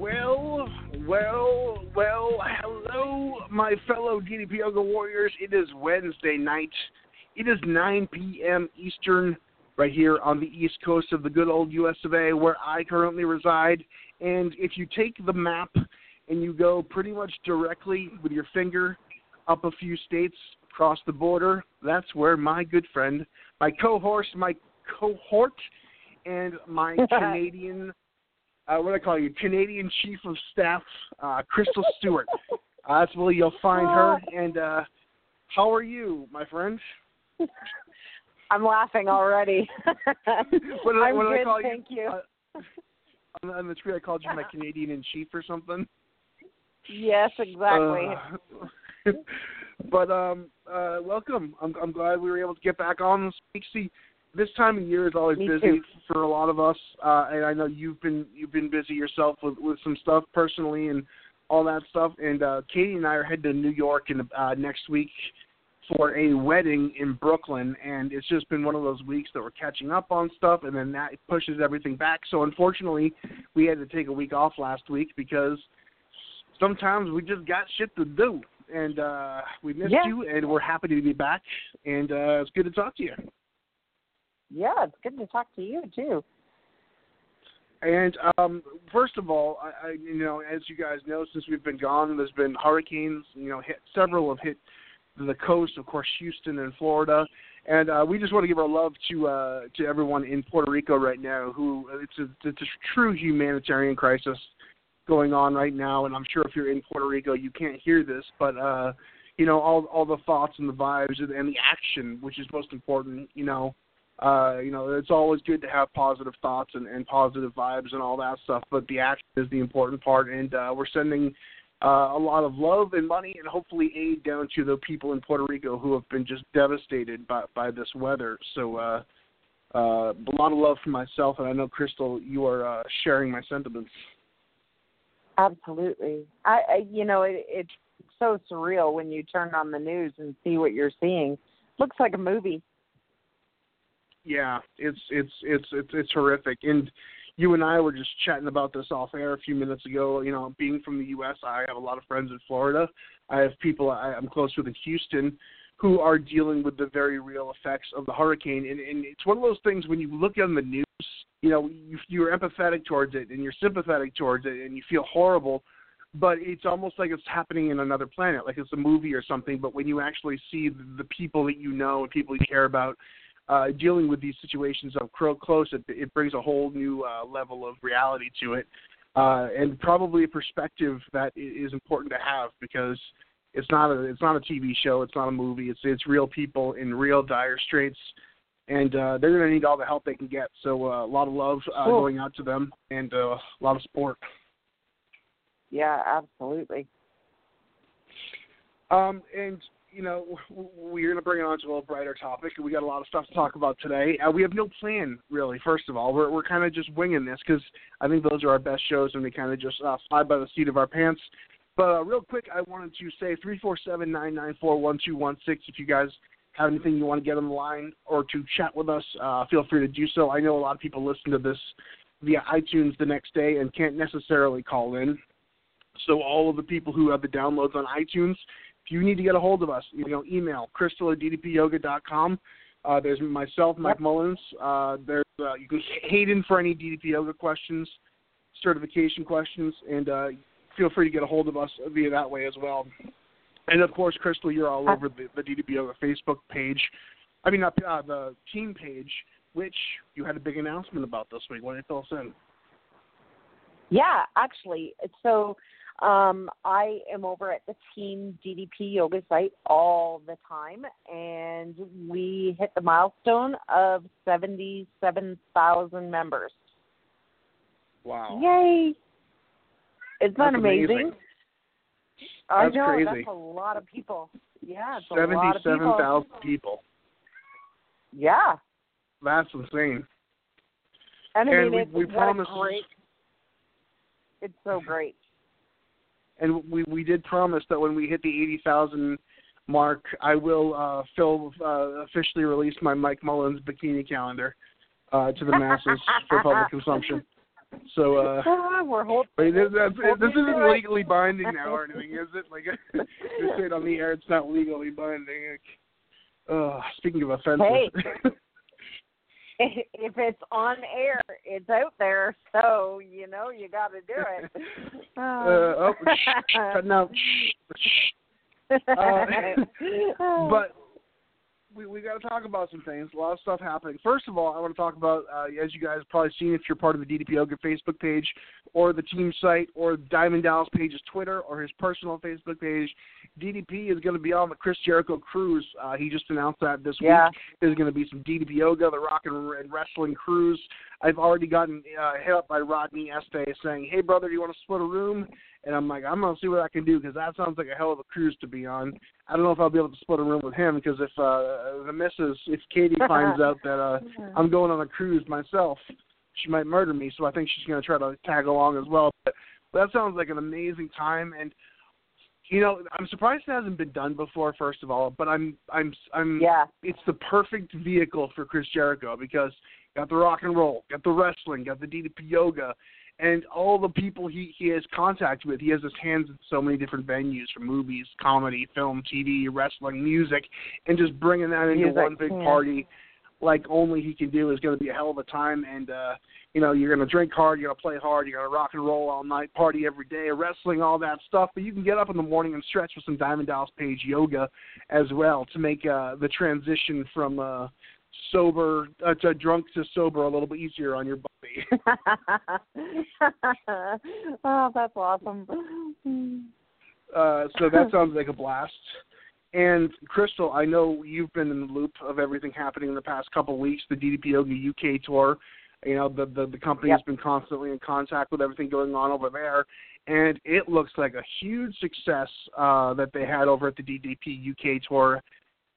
Well, well, well, hello, my fellow DDP Yoga Warriors. It is Wednesday night. It is 9 p.m. Eastern, right here on the east coast of the good old US of A, where I currently reside. And if you take the map and you go pretty much directly with your finger up a few states across the border, that's where my good friend, my cohort, my cohort, and my Canadian uh, what do I call you? Canadian Chief of Staff, uh, Crystal Stewart. Uh, that's where you'll find her. And uh, how are you, my friend? I'm laughing already. what did, I'm what did good, I call thank you. Uh, on, the, on the tree, I called you my Canadian in Chief or something. Yes, exactly. Uh, but um, uh, welcome. I'm, I'm glad we were able to get back on this week. See, this time of year is always Me busy too. for a lot of us, uh, and I know you've been you've been busy yourself with with some stuff personally and all that stuff. And uh, Katie and I are heading to New York in uh, next week for a wedding in Brooklyn, and it's just been one of those weeks that we're catching up on stuff, and then that pushes everything back. So unfortunately, we had to take a week off last week because sometimes we just got shit to do. And uh, we missed Yeah. you, and we're happy to be back. And uh, it's good to talk to you. Yeah, it's good to talk to you too. And um, first of all, I, I, you know, as you guys know, since we've been gone, there's been hurricanes. You know, hit several have hit the coast, of course, Houston and Florida. And uh, we just want to give our love to uh, to everyone in Puerto Rico right now. Who it's a it's a true humanitarian crisis going on right now. And I'm sure if you're in Puerto Rico, you can't hear this, but uh, you know, all all the thoughts and the vibes and, and the action, which is most important. You know, uh, you know, it's always good to have positive thoughts and, and positive vibes and all that stuff, but the action is the important part. And uh, we're sending uh, a lot of love and money and hopefully aid down to the people in Puerto Rico who have been just devastated by, by this weather. So, uh, uh, a lot of love for myself, and I know Crystal, you are uh, sharing my sentiments. Absolutely. I, I you know, it, it's so surreal when you turn on the news and see what you're seeing. Looks like a movie. Yeah, it's it's it's it's it's horrific. And you and I were just chatting about this off air a few minutes ago. You know, being from the U.S., I have a lot of friends in Florida. I have people I, I'm close with in Houston who are dealing with the very real effects of the hurricane. And, and it's one of those things when you look on the news, you know, you, you're empathetic towards it and you're sympathetic towards it, and you feel horrible. But it's almost like it's happening in another planet, like it's a movie or something. But when you actually see the, the people that you know and people you care about uh, dealing with these situations up close, it, it brings a whole new uh, level of reality to it, uh, and probably a perspective that i- important to have because it's not a it's not a TV show, it's not a movie, it's it's real people in real dire straits, and uh, they're going to need all the help they can get. So uh, a lot of love uh, Cool. going out to them, and uh, a lot of support. Yeah, absolutely. Um, and you know, we're going to bring it on to a brighter topic. We got a lot of stuff to talk about today. Uh, we have no plan, really. First of all, we're we're kind of just winging this because I think those are our best shows, and we kind of just uh, fly by the seat of our pants. But uh, real quick, I wanted to say three four seven nine nine four one two one six. If you guys have anything you want to get on the line or to chat with us, uh, feel free to do so. I know a lot of people listen to this via iTunes the next day and can't necessarily call in. So all of the people who have the downloads on iTunes, you need to get a hold of us, you know, email crystal at ddpyoga.com. Uh, there's myself, Mike Mullins. Uh, there's uh, you can Hayden for any DDP yoga questions, certification questions, and uh, feel free to get a hold of us via that way as well. And of course, Crystal, you're all over the, the DDP yoga Facebook page. I mean, not uh, the team page, which you had a big announcement about this week. Why don't you fill us in? Yeah, actually. So um, I am over at the Team DDP Yoga site all the time, and we hit the milestone of 77,000 members. Wow. Yay! Isn't that amazing? amazing. I That's know, crazy. that's a lot of people. Yeah, it's a lot of Seventy-seven people. people. Yeah. That's insane. And I And we- we promised- great. It's so great. And we we did promise that when we hit the eighty thousand mark, I will uh, Phil uh, officially release my Mike Mullins bikini calendar uh, to the masses for public consumption. So, uh, we're holding. this, this isn't it. legally binding now or anything, is it? Like, you say it on the air, it's not legally binding. Uh, speaking of offenses, Hey. if it's on air, it's out there, so you know you got to do it. uh, oh, shh, cutting out. Shh, shh. Uh, but we we got to talk about some things. A lot of stuff happening. First of all, I want to talk about uh, as you guys have probably seen if you're part of the DDP Yoga Facebook page or the team site or Diamond Dallas page's Twitter or his personal Facebook page. DDP is going to be on the Chris Jericho cruise. Uh, he just announced that this Yeah. week. There's going to be some DDP Yoga, the Rock and and Wrestling cruise. I've already gotten uh, hit up by Rodney Este saying, "Hey brother, do you want to split a room?" And I'm like, I'm gonna see what I can do because that sounds like a hell of a cruise to be on. I don't know if I'll be able to split a room with him because if uh, the missus, if Katie finds out that uh, I'm going on a cruise myself, she might murder me. So I think she's gonna try to tag along as well. But, but that sounds like an amazing time, and you know, I'm surprised it hasn't been done before. First of all, but I'm I'm I'm yeah, it's the perfect vehicle for Chris Jericho because got the rock and roll, got the wrestling, got the DDP yoga, and all the people he he has contact with. He has his hands in so many different venues, from movies, comedy, film, TV, wrestling, music, and just bringing that into Music, one big yeah. party like only he can do is going to be a hell of a time. And uh, you know, you're going to drink hard, you're going to play hard, you're going to rock and roll all night, party every day, wrestling, all that stuff. But you can get up in the morning and stretch with some Diamond Dallas Page yoga as well to make uh, the transition from uh, sober uh, to drunk to sober a little bit easier on your body. oh, that's awesome. Uh, so that sounds like a blast. And Crystal, I know you've been in the loop of everything happening in the past couple of weeks. The DDP Yoga UK tour, you know, the the, the company has Yep. been constantly in contact with everything going on over there, and it looks like a huge success uh, that they had over at the DDP UK tour.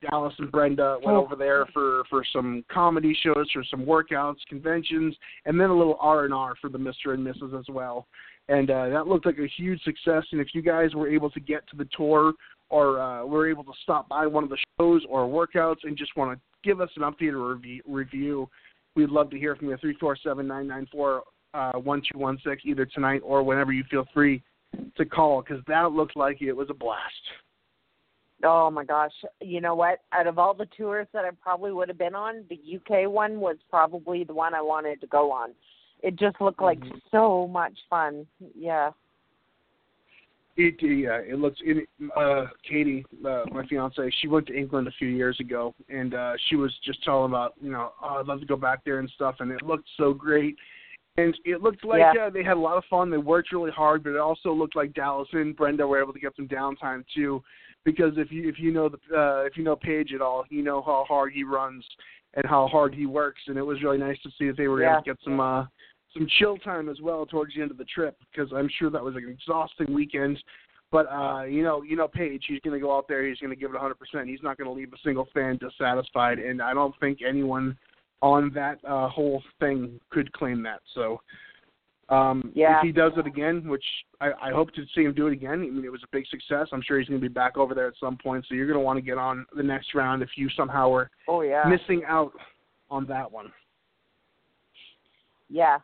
Dallas and Brenda went Oh. over there for for some comedy shows, for some workouts, conventions, and then a little R and R for the Mister and Mrs. as well. And uh, that looked like a huge success. And if you guys were able to get to the tour or uh, were able to stop by one of the shows or workouts and just want to give us an update or review, review we'd love to hear from you. Three four seven nine nine four uh, one two one six either tonight or whenever you feel free to call because that looked like it was a blast. Oh my gosh! You know what? Out of all the tours that I probably would have been on, the UK one was probably the one I wanted to go on. It just looked like Mhm. so much fun. Yeah. It yeah, it looks. It, uh, Katie, uh, my fiance, she went to England a few years ago, and uh, she was just telling about you know, oh, I'd love to go back there and stuff, and it looked so great. And it looked like Yeah. uh, they had a lot of fun. They worked really hard, but it also looked like Dallas and Brenda were able to get some downtime too, because if you if you know the uh, if you know Page at all, you know how hard he runs and how hard he works, and it was really nice to see that they were Yeah. able to get some uh, some chill time as well towards the end of the trip because I'm sure that was an exhausting weekend. But uh, you know, you know, Page, he's going to go out there. He's going to give it 100. percent He's not going to leave a single fan dissatisfied, and I don't think anyone on that uh, whole thing could claim that. So, um, Yeah. if he does it again, which I, I hope to see him do it again. I mean, it was a big success. I'm sure he's going to be back over there at some point. So you're going to want to get on the next round if you somehow were Oh yeah. missing out on that one. yeah.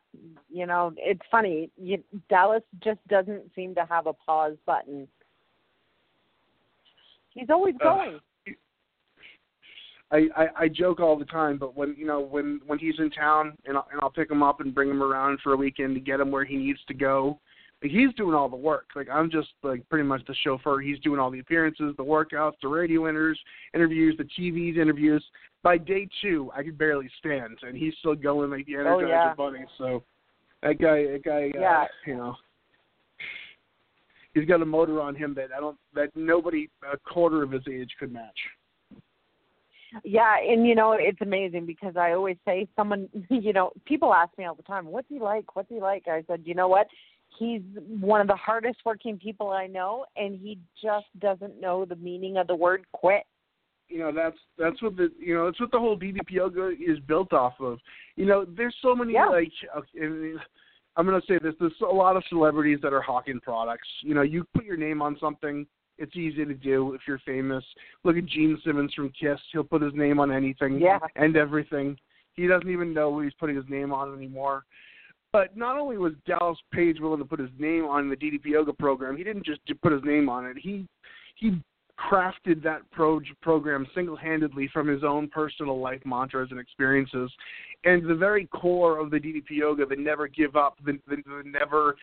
You know, it's funny. You, Dallas just doesn't seem to have a pause button. He's always going. I, I I joke all the time, but when you know when when he's in town and I'll, and I'll pick him up and bring him around for a weekend to get him where he needs to go. Like, he's doing all the work. Like I'm just like pretty much the chauffeur. He's doing all the appearances, the workouts, the radio inters, interviews, the TV's interviews. By day two, I could barely stand, and he's still going like the Energizer Oh, yeah. Bunny. So that guy, that guy, Yeah. uh, you know, he's got a motor on him that I don't that nobody a quarter of his age could match. Yeah, and you know it's amazing because I always say someone, you know, people ask me all the time, "What's he like? What's he like?" I said, "You know what? He's one of the hardest working people I know, and he just doesn't know the meaning of the word quit." you know that's that's what the you know that's what the whole DDP yoga is built off of. You know, there's so many Yeah. like okay, I'm gonna say this. There's a lot of celebrities that are hawking products. You know, you put your name on something. It's easy to do if you're famous. Look at Gene Simmons from Kiss. He'll put his name on anything Yeah. and everything. He doesn't even know what he's putting his name on anymore. But not only was Dallas Page willing to put his name on the DDP Yoga program, he didn't just put his name on it. He he crafted that pro- program single-handedly from his own personal life mantras and experiences. And the very core of the DDP Yoga, the never give up, the, the, the never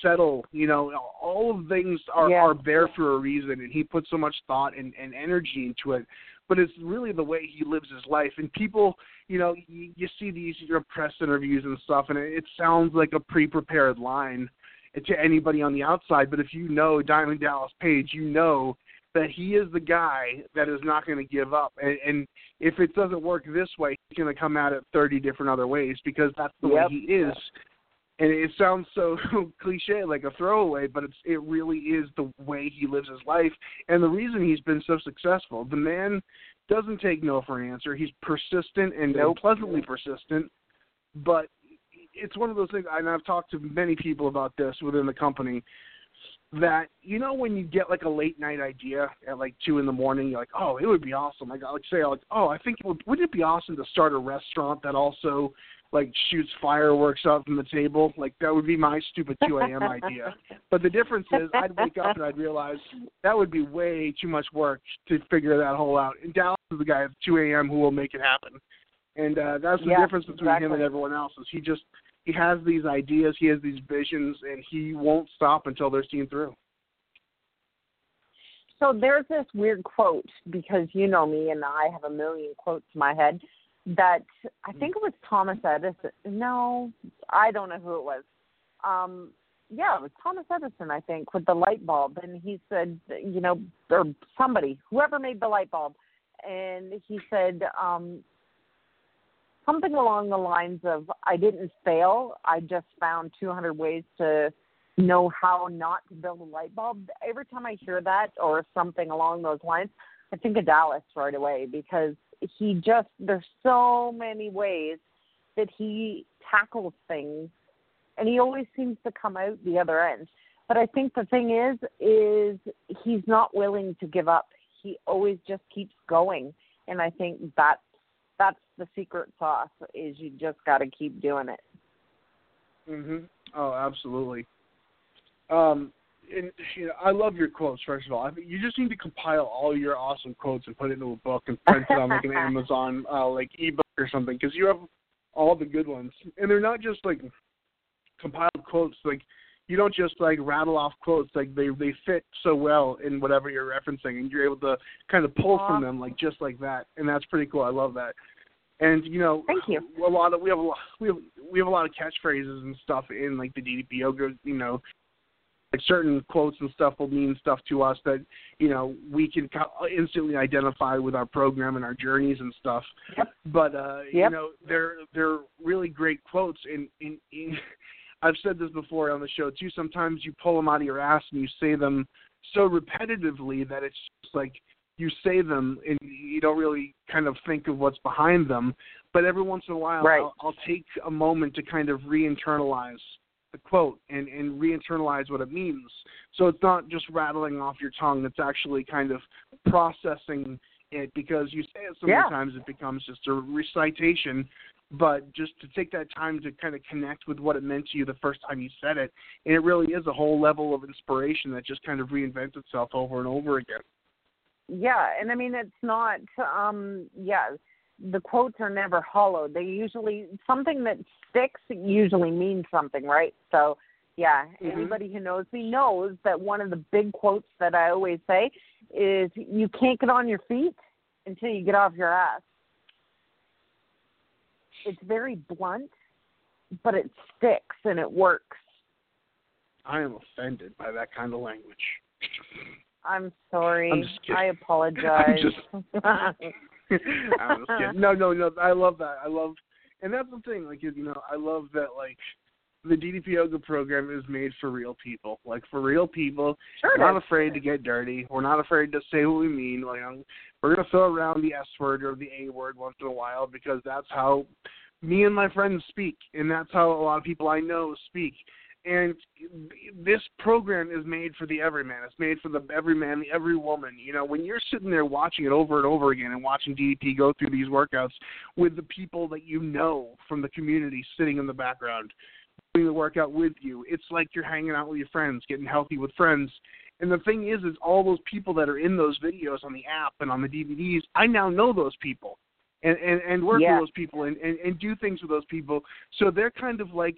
settle, you know, all of things are, Yeah. are there for a reason. And he put so much thought and, and energy into it. But it's really the way he lives his life. And people, you know, you, you see these your press interviews and stuff, and it, it sounds like a pre-prepared line to anybody on the outside. But if you know Diamond Dallas Page, you know that he is the guy that is not going to give up. And, and if it doesn't work this way, he's going to come at it 30 different other ways because that's the Yep. way he is. And it sounds so cliche, like a throwaway, but it's it really is the way he lives his life, and the reason he's been so successful. The man doesn't take no for an answer. He's persistent and, Nope. pleasantly persistent, but it's one of those things. And I've talked to many people about this within the company that you know when you get like a late night idea at like two in the morning, you're like, oh, it would be awesome. Like, like say, like, oh, I think it would, wouldn't it be awesome to start a restaurant that also like shoots fireworks out from the table? Like that would be my stupid two a.m. idea. But the difference is, I'd wake up and I'd realize that would be way too much work to figure that whole out. And Dallas is the guy at two a.m. who will make it happen. And uh, that's the Yeah, difference between him and everyone else. Is he just he has these ideas, he has these visions, and he won't stop until they're seen through. So there's this weird quote because you know me and I have a million quotes in my head that I think it was Thomas Edison. No, I don't know who it was. Um yeah, it was Thomas Edison, I think, with the light bulb and he said, you know, or somebody, whoever made the light bulb, and he said um something along the lines of I didn't fail, I just found 200 ways to know how not to build a light bulb. Every time I hear that or something along those lines, I think of Dallas right away because he just there's so many ways that he tackles things and he always seems to come out the other end. But I think the thing is is he's not willing to give up. He always just keeps going. And I think that's that's the secret sauce is you just got to keep doing it. Mhm. Oh, absolutely. Um, and you know, I love your quotes. First of all, I think you just need to compile all your awesome quotes and put it into a book and print it on like an Amazon uh, like ebook or something because you have all the good ones, and they're not just like compiled quotes. Like you don't just like rattle off quotes. Like they they fit so well in whatever you're referencing, and you're able to kind of pull from them like just like that, and that's pretty cool. I love that. And you know, Thank you. a lot of we have a lot we have we have a lot of catchphrases and stuff in like the DDP yoga. You know, like certain quotes and stuff will mean stuff to us that you know we can instantly identify with our program and our journeys and stuff. Yep. But uh, you know, they're they're really great quotes. And in, in I've said this before on the show too. Sometimes you pull them out of your ass and you say them so repetitively that it's just like you say them and you don't really kind of think of what's behind them. But every once in a while, Right. I'll, I'll take a moment to kind of re-internalize the quote and, and re-internalize what it means. So it's not just rattling off your tongue. It's actually kind of processing it because you say it so many Yeah. times it becomes just a recitation but just to take that time to kind of connect with what it meant to you the first time you said it, and it really is a whole level of inspiration that just kind of reinvents itself over and over again. Yeah, and I mean it's not um yeah, the quotes are never hollow. They usually something that sticks usually means something, right? So yeah, Mhm. anybody who knows me knows that one of the big quotes that I always say is you can't get on your feet until you get off your ass. It's very blunt, but it sticks and it works. I am offended by that kind of language. I'm sorry. I'm just kidding. I apologize. I'm just kidding. No, no, no. I love that. I love, and that's the thing. Like, you know, I love that. Like, the DDP yoga program is made for real people. Like, for real people. sure We're not afraid to get dirty. We're not afraid to say what we mean. Like, we're gonna throw around the S word or the A word once in a while because that's how me and my friends speak, and that's how a lot of people I know speak. And this program is made for the everyman. It's made for the everyman, the every woman. You know, when you're sitting there watching it over and over again and watching DDP go through these workouts with the people that you know from the community sitting in the background doing the workout with you, it's like you're hanging out with your friends, getting healthy with friends. And the thing is, is all those people that are in those videos on the app and on the DVDs, I now know those people, and and, and work Yeah. with those people and, and and do things with those people. So they're kind of like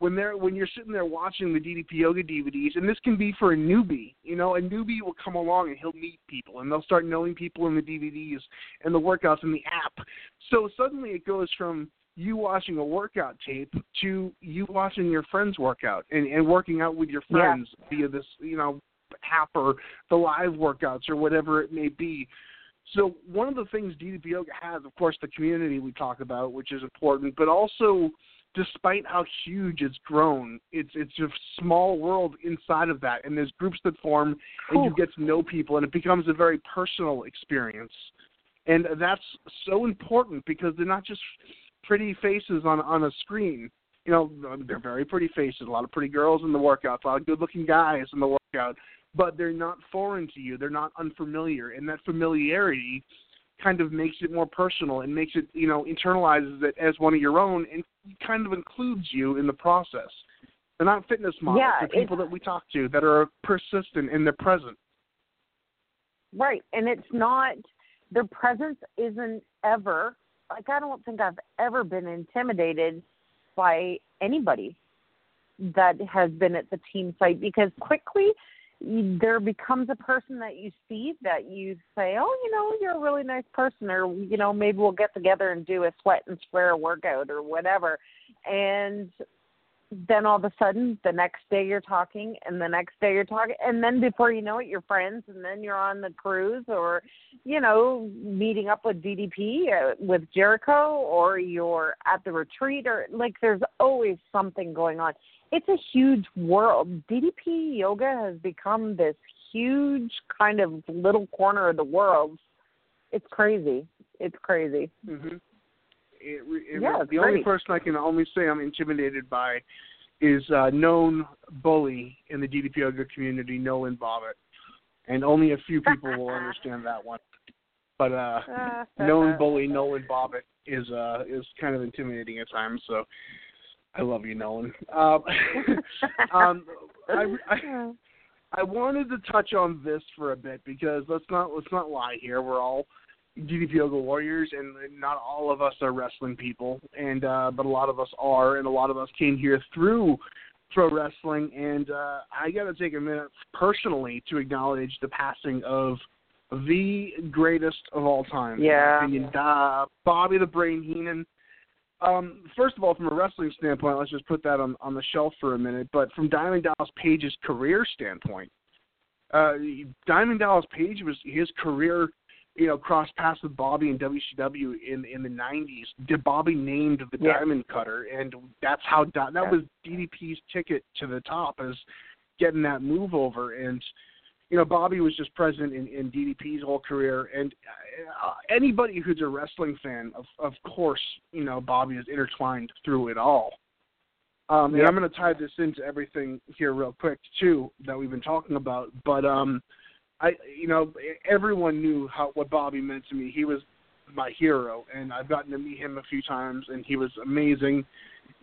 when they're when you're sitting there watching the DDP yoga DVDs, and this can be for a newbie. You know, a newbie will come along and he'll meet people, and they'll start knowing people in the DVDs and the workouts in the app. So suddenly it goes from you watching a workout tape to you watching your friends workout and, and working out with your Yeah. friends via this, you know, app or the live workouts or whatever it may be. So one of the things DDP Yoga has, of course, the community we talk about, which is important, but also despite how huge it's grown, it's it's a small world inside of that, and there's groups that form, and you get to know people, and it becomes a very personal experience, and that's so important because they're not just pretty faces on on a screen. You know, they're very pretty faces. A lot of pretty girls in the workouts, a lot of good-looking guys in the workout, but they're not foreign to you. They're not unfamiliar, and that familiarity kind of makes it more personal and makes it, you know, internalizes it as one of your own and kind of includes you in the process. They're not fitness models. Yeah, they're people that we talk to that are persistent and they're present. Right. And it's not their presence isn't ever like I don't think I've ever been intimidated by anybody that has been at the team site because quickly there becomes a person that you see that you say, "Oh, you know, you're a really nice person," or you know, maybe we'll get together and do a sweat and square workout or whatever. And then all of a sudden the next day you're talking and the next day you're talking and then before you know it you're friends and then you're on the cruise or you know meeting up with DDP uh, with Jericho or you're at the retreat or like there's always something going on. It's a huge world. DDP yoga has become this huge kind of little corner of the world. It's crazy. It's crazy. Mm-hmm. It, it, Yeah, the only person I can only say I'm intimidated by is uh, known bully in the DDP yoga community, Nolan Bobbitt, and only a few people will understand that one. But uh, known bully Nolan Bobbitt is uh, is kind of intimidating at times. So I love you, Nolan. Um, um, I, I, I wanted to touch on this for a bit because let's not let's not lie here. We're all DDP Yoga warriors, and not all of us are wrestling people, and uh, but a lot of us are, and a lot of us came here through pro wrestling. And uh, I got to take a minute personally to acknowledge the passing of the greatest of all time. Yeah. uh, Bobby the Brain Heenan. Um, first of all, from a wrestling standpoint, let's just put that on, on the shelf for a minute. But from Diamond Dallas Page's career standpoint, uh, Diamond Dallas Page was his career, you know, crossed paths with Bobby in WCW in in the '90s. Did Bobby named the Yeah. Diamond Cutter, and that's how that was DDP's ticket to the top, is getting that move over. And you know, Bobby was just present in, in DDP's whole career, and uh, anybody who's a wrestling fan, of of course, you know, Bobby is intertwined through it all. Um, and Yep. I'm going to tie this into everything here real quick too that we've been talking about. But um, I, you know, everyone knew how what Bobby meant to me. He was my hero, and I've gotten to meet him a few times, and he was amazing.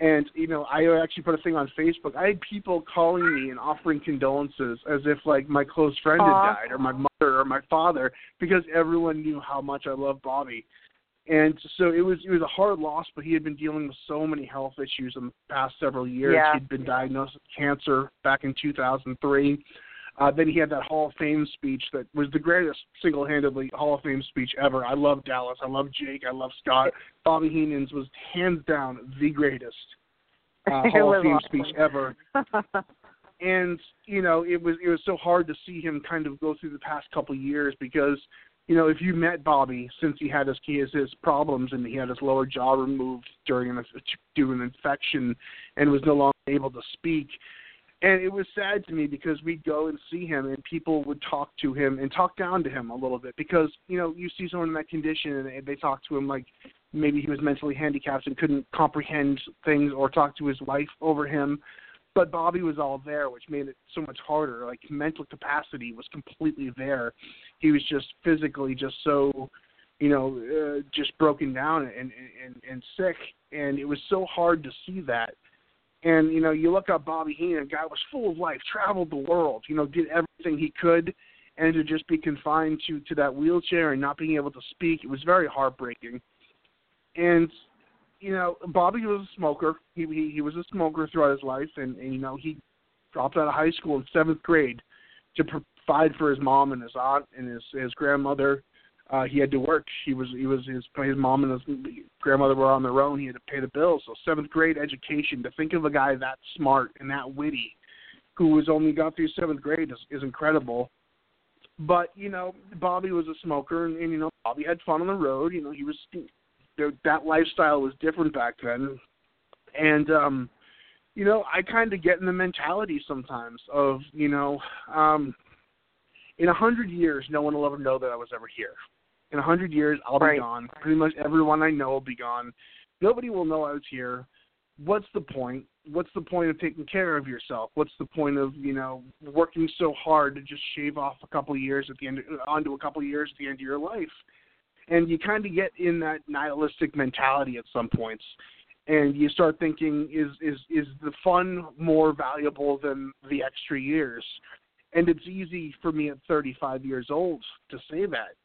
And you know, I actually put a thing on Facebook. I had people calling me and offering condolences as if like my close friend had died, or my mother, or my father, because everyone knew how much I love Bobby. And so it was it was a hard loss, but he had been dealing with so many health issues in the past several years. Yeah. He'd been diagnosed with cancer back in 2003. Uh, then he had that Hall of Fame speech that was the greatest single-handedly Hall of Fame speech ever. I love Dallas. I love Jake. I love Scott. Bobby Heenan's was hands down the greatest uh, Hall of Fame awesome. speech ever. And you know, it was it was so hard to see him kind of go through the past couple of years because you know, if you met Bobby since he had his his, his problems and he had his lower jaw removed during an due to an infection and was no longer able to speak, and it was sad to me because we'd go and see him and people would talk to him and talk down to him a little bit because you know you see someone in that condition and they, talk to him like maybe he was mentally handicapped and couldn't comprehend things or talk to his wife over him but Bobby was all there, which made it so much harder. Like mental capacity was completely there. He was just physically just so, you know, uh, just broken down and, and and sick, and it was so hard to see that. And you know, you look up Bobby Heenan, guy was full of life, traveled the world, you know, did everything he could, and to just be confined to to that wheelchair and not being able to speak, it was very heartbreaking. And you know, Bobby was a smoker. He he, he was a smoker throughout his life, and, and you know he dropped out of high school in seventh grade to provide for his mom and his aunt and his his grandmother. Uh, he had to work. He was he was his his mom and his grandmother were on their own. He had to pay the bills. So seventh grade education. To think of a guy that smart and that witty, who was only gone through seventh grade, is, is incredible. But you know, Bobby was a smoker, and, and you know, Bobby had fun on the road. You know, he was that lifestyle was different back then, and um, you know, I kind of get in the mentality sometimes of you know, um, in a hundred years, no one will ever know that I was ever here. In a hundred years, I'll Right. be gone. Pretty much everyone I know will be gone. Nobody will know I was here. What's the point? What's the point of taking care of yourself? What's the point of you know working so hard to just shave off a couple of years at the end, onto a couple of years at the end of your life? and you kind of get in that nihilistic mentality at some points and you start thinking is is is the fun more valuable than the extra years and it's easy for me at 35 years old to say that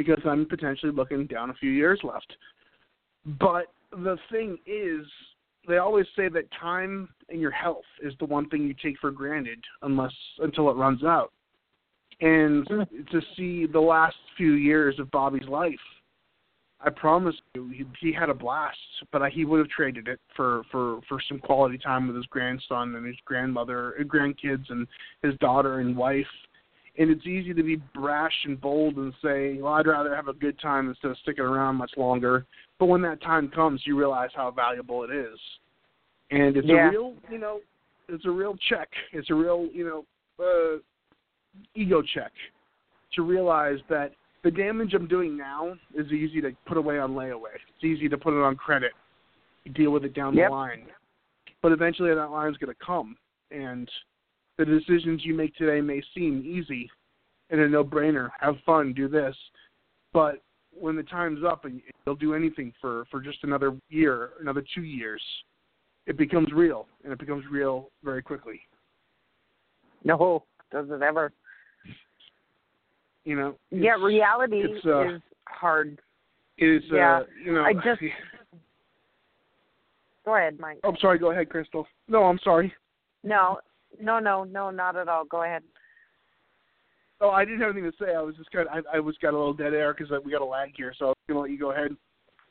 because I'm potentially looking down a few years left but the thing is they always say that time and your health is the one thing you take for granted unless until it runs out and to see the last few years of Bobby's life, I promise you, he, he had a blast. But I, he would have traded it for for for some quality time with his grandson and his grandmother, uh, grandkids, and his daughter and wife. And it's easy to be brash and bold and say, "Well, I'd rather have a good time instead of sticking around much longer." But when that time comes, you realize how valuable it is, and it's Yeah. a real, you know, it's a real check. It's a real, you know. Uh, ego check to realize that the damage I'm doing now is easy to put away on layaway. It's easy to put it on credit. Deal with it down Yep. the line. But eventually that line's going to come. And the decisions you make today may seem easy and a no-brainer. Have fun, do this. But when the time's up and you'll do anything for, for just another year, another two years, it becomes real. And it becomes real very quickly. No, does it ever? You know? Yeah, reality uh, is hard. is Yeah, uh, you know I just- Go ahead, Mike. Oh, I'm sorry. Go ahead, Crystal. No, I'm sorry. No, no, no, no, not at all. Go ahead. Oh, I didn't have anything to say. I was just kind of, I, I was got a little dead air because uh, we got a lag here, so I'm gonna let you go ahead.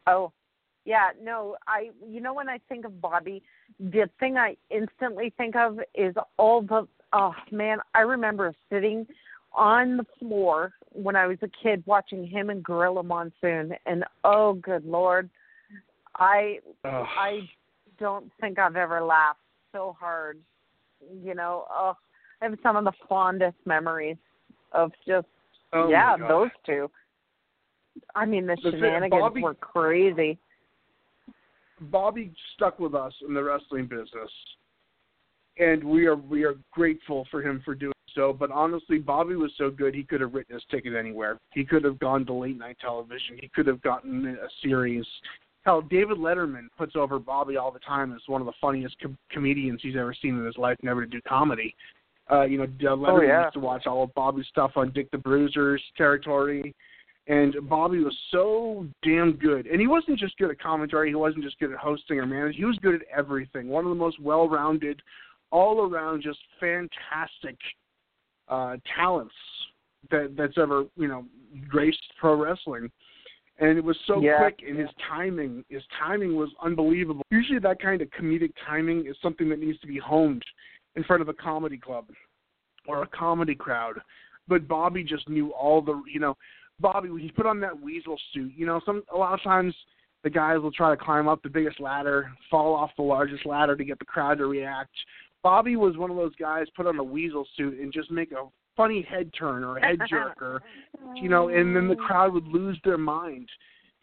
Oh, yeah, no, I, you know, when I think of Bobby, the thing I instantly think of is all the, oh man, I remember sitting on the floor when I was a kid watching him and Gorilla Monsoon, and oh, good lord, I. I don't think I've ever laughed so hard. You know, oh, I have some of the fondest memories of just, Oh, yeah, those two. I mean, the, The thing- shenanigans Bobby- were crazy. Bobby stuck with us in the wrestling business, and we are we are grateful for him for doing so, but honestly, Bobby was so good he could have written his ticket anywhere. He could have gone to late night television. He could have gotten a series. Hell, David Letterman puts over Bobby all the time as one of the funniest com- comedians he's ever seen in his life, never to do comedy. Uh, you know, uh, Letterman yeah. used to watch all of Bobby's stuff on Dick the Bruiser's territory. And Bobby was so damn good. And he wasn't just good at commentary, he wasn't just good at hosting or managing. He was good at everything. One of the most well rounded, all around just fantastic uh talents that that's ever, you know, graced pro wrestling. And it was so Yeah. quick and his timing his timing was unbelievable. Usually that kind of comedic timing is something that needs to be honed in front of a comedy club or a comedy crowd. But Bobby just knew all the you know, Bobby when he put on that weasel suit, you know, some a lot of times the guys will try to climb up the biggest ladder, fall off the largest ladder to get the crowd to react. Bobby was one of those guys put on a weasel suit and just make a funny head turn or a head jerk or you know, and then the crowd would lose their mind.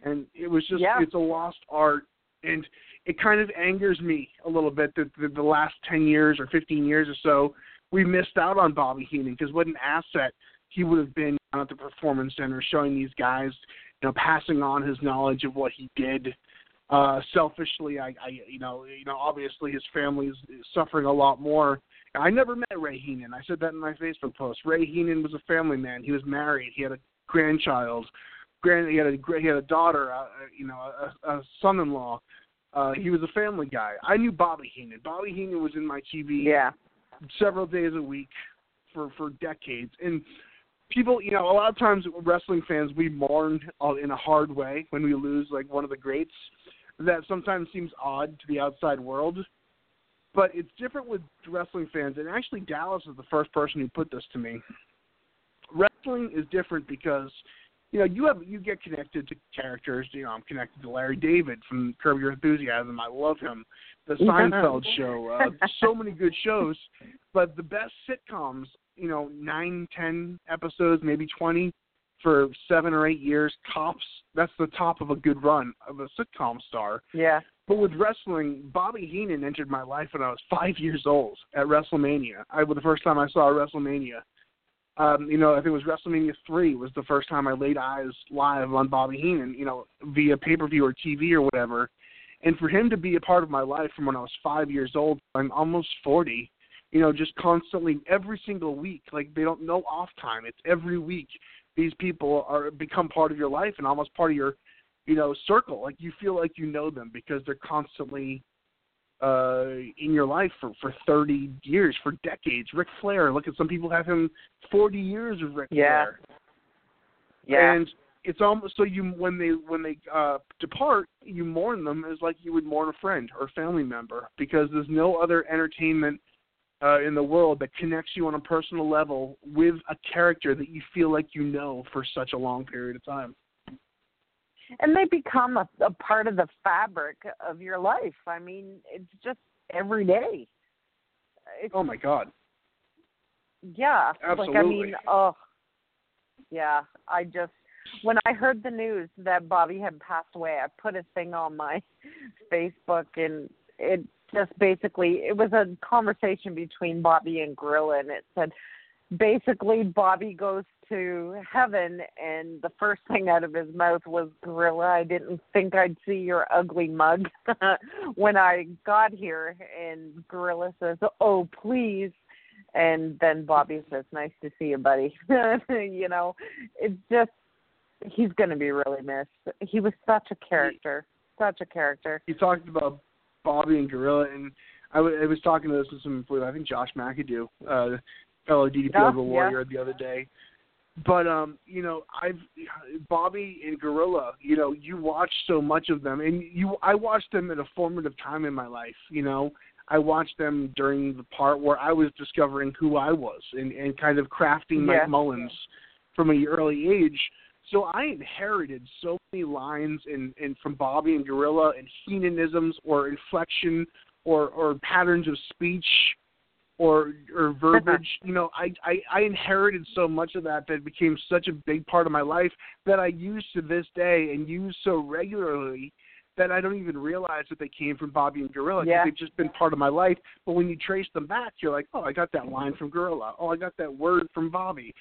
And it was just Yeah. it's a lost art and it kind of angers me a little bit that the, the last 10 years or 15 years or so we missed out on Bobby Heenan because what an asset he would have been down at the performance center showing these guys, you know, passing on his knowledge of what he did. Uh selfishly I, I you know, you know, obviously his family is is suffering a lot more. I never met Ray Heenan. I said that in my Facebook post. Ray Heenan was a family man. He was married. He had a grandchild. Grand he had a he had a daughter, uh, uh, you know, a, a son-in-law. Uh he was a family guy. I knew Bobby Heenan. Bobby Heenan was in my TV Yeah. several days a week for for decades and people you know a lot of times wrestling fans we mourn uh, in a hard way when we lose like one of the greats that sometimes seems odd to the outside world but it's different with wrestling fans and actually Dallas is the first person who put this to me. Wrestling is different because you know you have you get connected to characters you know I'm connected to Larry David from Curb Your Enthusiasm I love him the Seinfeld show uh, so many good shows but the best sitcoms you know nine ten episodes maybe twenty for seven or eight years tops that's the top of a good run of a sitcom star. Yeah. But with wrestling, Bobby Heenan entered my life when I was five years old at WrestleMania. I was the first time I saw WrestleMania. Um, you know, I think it was WrestleMania three was the first time I laid eyes live on Bobby Heenan, you know, via pay per view or TV or whatever. And for him to be a part of my life from when I was five years old, I'm almost forty, you know, just constantly every single week, like they don't know off time. It's every week these people are become part of your life and almost part of your you know, circle. Like you feel like you know them because they're constantly uh in your life for for 30 years, for decades. Ric Flair, look at some people have him 40 years of Ric Yeah. Flair. Yeah. And it's almost so you when they when they uh depart, you mourn them as like you would mourn a friend or family member because there's no other entertainment uh in the world that connects you on a personal level with a character that you feel like you know for such a long period of time. And they become a, a part of the fabric of your life. I mean, it's just every day. It's, Oh my god. yeah, like I absolutely. mean, oh, yeah. I just when I heard the news that Bobby had passed away, I put a thing on my Facebook, and it just basically it was a conversation between Bobby and Gorilla, and it said basically Bobby goes to heaven and the first thing out of his mouth was gorilla. I didn't think i'd see your ugly mug when i got here. And gorilla says oh please. And then bobby says nice to see you buddy. You know it's just he's going to be really missed. He was such a character such a character. He talked about Bobby and Gorilla, and I wa- I was talking to this with some, I think Josh McAdoo, uh, fellow DDP Yeah, Over yeah. Warrior, the other day. But um, you know, I've Bobby and Gorilla. You know, you watch so much of them, and you I watched them at a formative time in my life. You know, I watched them during the part where I was discovering who I was and and kind of crafting Yeah. Mike Mullins from an early age. So I inherited so many lines in, in from Bobby and Gorilla and Heenanisms or inflection or or patterns of speech or or uh-huh. verbiage. you know, I, I I inherited so much of that that it became such a big part of my life that I use to this day and use so regularly that I don't even realize that they came from Bobby and Gorilla. Yeah. They've just been part of my life. But when you trace them back, you're like, oh, I got that line from Gorilla. Oh, I got that word from Bobby.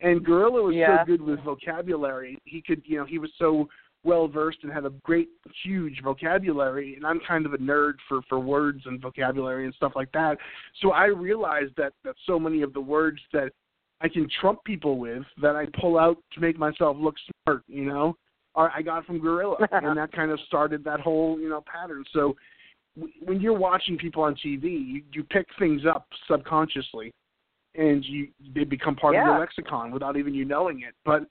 And Gorilla was Yeah. so good with vocabulary. He could, you know, he was so well versed and had a great, huge vocabulary. And I'm kind of a nerd for for words and vocabulary and stuff like that. So I realized that that so many of the words that I can trump people with that I pull out to make myself look smart, you know, are I got from Gorilla, and that kind of started that whole you know pattern. So w- when you're watching people on TV, you, you pick things up subconsciously, and you they become part of your lexicon without even you knowing it. But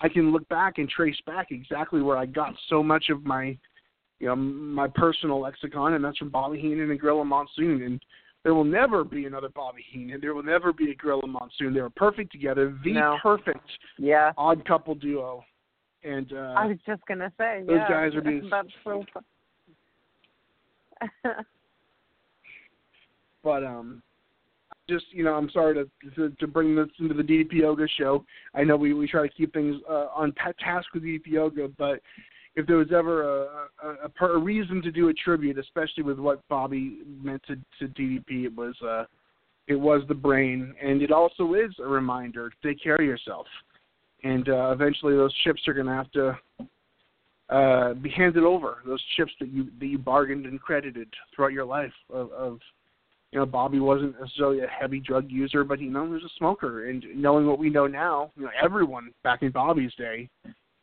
I can look back and trace back exactly where I got so much of my you know my personal lexicon, and that's from Bobby Heenan and Gorilla Monsoon. And there will never be another Bobby Heenan. There will never be a Gorilla Monsoon. They were perfect together, the No. perfect yeah. odd couple duo. And uh, I was just gonna say, those yeah, guys are being- That's so fun. but um just you know i'm sorry to to, to bring this into the ddp yoga show. I know we we try to keep things uh, on ta- task with ddp yoga but if there was ever a a, a, a reason to do a tribute especially with what bobby meant to to ddp it was uh it was the brain. And it also is a reminder to take care of yourself. And uh eventually those chips are going to have to uh, be handed over. Those chips that you that you bargained and credited throughout your life of, of you know Bobby wasn't necessarily a heavy drug user, but he you know he was a smoker. And knowing what we know now, you know everyone back in Bobby's day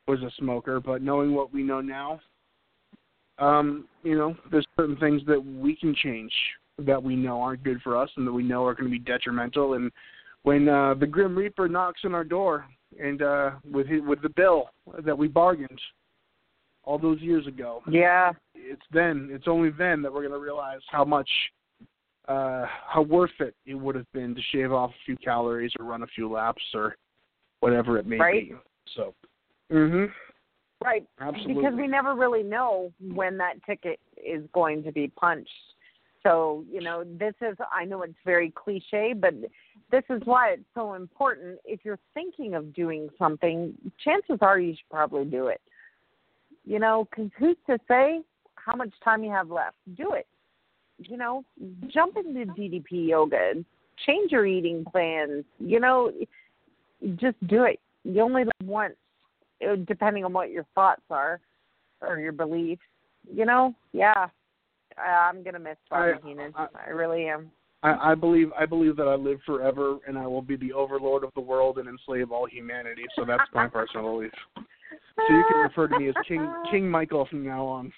was a smoker, but knowing what we know now, um, you know there's certain things that we can change that we know aren't good for us and that we know are going to be detrimental. And when uh, the Grim Reaper knocks on our door and uh, with his, with the bill that we bargained all those years ago, yeah. it's then it's only then that we're going to realize how much uh how worth it it would have been to shave off a few calories or run a few laps or whatever it may Right. be so mhm Right. absolutely Because we never really know when that ticket is going to be punched. So, you know, this is, I know it's very cliche, but this is why it's so important. If you're thinking of doing something, chances are you should probably do it. You know, because who's to say how much time you have left? Do it. You know, jump into DDP yoga, change your eating plans. You know, just do it. You only live once uh, depending on what your thoughts are or your beliefs. You know, yeah, I, I'm gonna miss Bobby I- Heenan. I- I really am. I, I believe I believe that I live forever and I will be the overlord of the world and enslave all humanity. So that's my personal belief. So you can refer to me as King King Michael from now on.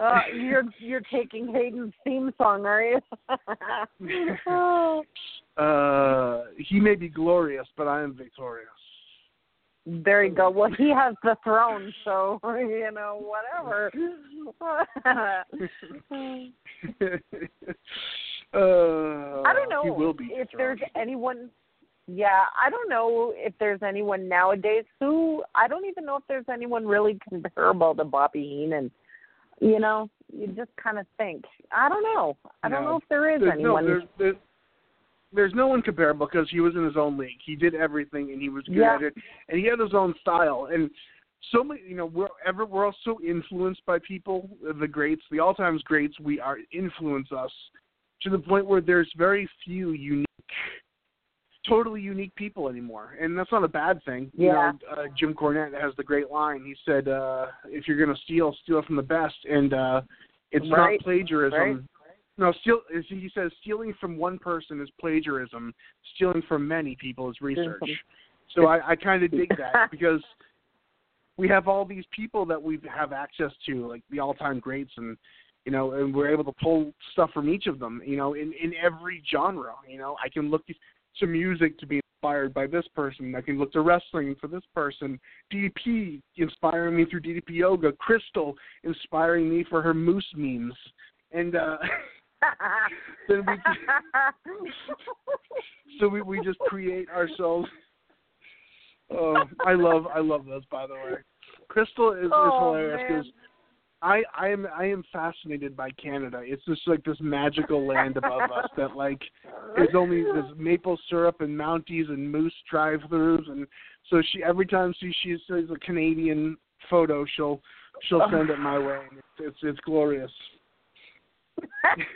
Uh, you're you're taking Hayden's theme song, are you? Uh, he may be glorious, but I am victorious. there you go. Well, he has the throne, so you know whatever. uh, I don't know He will be if there's anyone. Yeah, I don't know if there's anyone nowadays who I don't even know if there's anyone really comparable to Bobby Heenan. You know, you just kind of think. I don't know. I don't know if there is There's anyone. No, there's, there's, there's no one comparable because he was in his own league. He did everything, and he was good Yeah. at it, and he had his own style. And so many, you know, we're ever we're all so influenced by people, the greats, the all times greats. We are influence us to the point where there's very few unique, totally unique people anymore, and that's not a bad thing. You Yeah. know, uh, Jim Cornette has the great line. He said, uh, "If you're going to steal, steal from the best," and uh, it's Right. not plagiarism. Right. No, steal. He says stealing from one person is plagiarism. Stealing from many people is research. So I, I kind of dig that because we have all these people that we have access to, like the all-time greats, and you know, and we're able to pull stuff from each of them. You know, in in every genre. You know, I can look to music to be inspired by this person. I can look to wrestling for this person. DDP inspiring me through DDP yoga. Crystal inspiring me for her moose memes. And uh then we so we we just create ourselves. Oh, I love I love those by the way. Crystal is, is Oh, hilarious because I I am I am fascinated by Canada. It's just like this magical land above us that like there's only this maple syrup and Mounties and moose drive-throughs and so she every time she she sees a Canadian photo she'll she'll send it my way. And it's it's, it's glorious.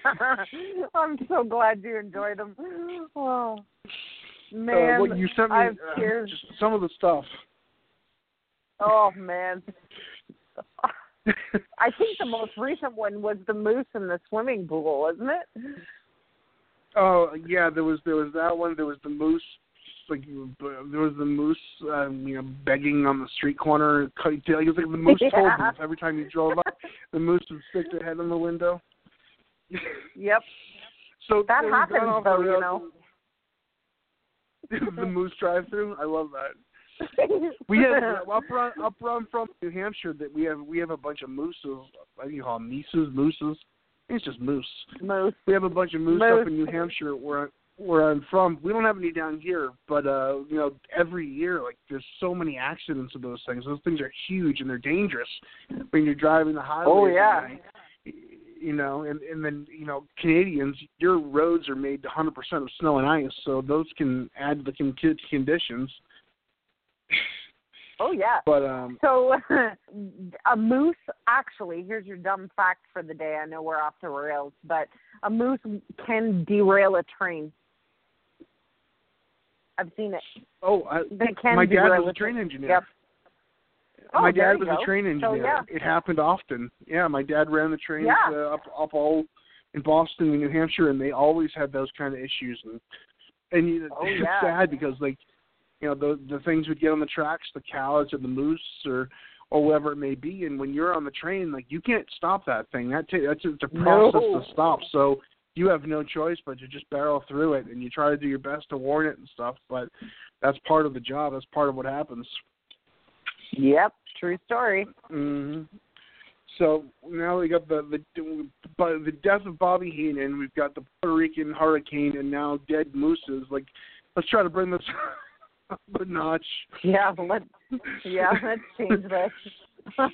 I'm so glad you enjoyed them. Oh Uh, man, you sent me, I have uh, tears. just some of the stuff. Oh man. I think the most recent one was the moose in the swimming pool, wasn't it? Oh yeah, there was there was that one. There was the moose. Like there was the moose, um, you know, begging on the street corner. It was like the moose Yeah. booth. Every time you drove up, the moose would stick their head in the window. Yep. So That happens, though, you know. the moose drive-through. I love that. We have up run up run from New Hampshire that we have we have a bunch of mooses. I think you call them mises, mooses. It's just moose. moose. We have a bunch of moose, Moose. up in New Hampshire where where I'm from. We don't have any down here, but uh, you know, every year like there's so many accidents of those things. Those things are huge and they're dangerous when you're driving the highway. Oh, yeah. You know, and and then you know, Canadians, your roads are made 100% of snow and ice, so those can add to the con- conditions. Oh yeah. But um, So a moose actually, here's your dumb fact for the day. I know we're off the rails, but a moose can derail a train. I've seen it. oh, I, They can my dad derail was a train engineer. Yep. Oh, my dad was go. a train So, engineer. yeah. It happened often. Yeah, my dad ran the trains Yeah. uh, up up all in Boston and New Hampshire, and they always had those kind of issues. And and you, Oh, it's yeah. sad because like you know the the things would get on the tracks, the cows or the moose or or whatever it may be. And when you're on the train, like you can't stop that thing. That ta- that's it's a process No. to stop. So you have no choice but to just barrel through it, and you try to do your best to warn it and stuff. But that's part of the job. That's part of what happens. Yep, true story. hmm So now we got the the but the death of Bobby Heenan. We've got the Puerto Rican hurricane, and now dead mooses. Like, let's try to bring this up a notch. Yeah, let's yeah, let's change this.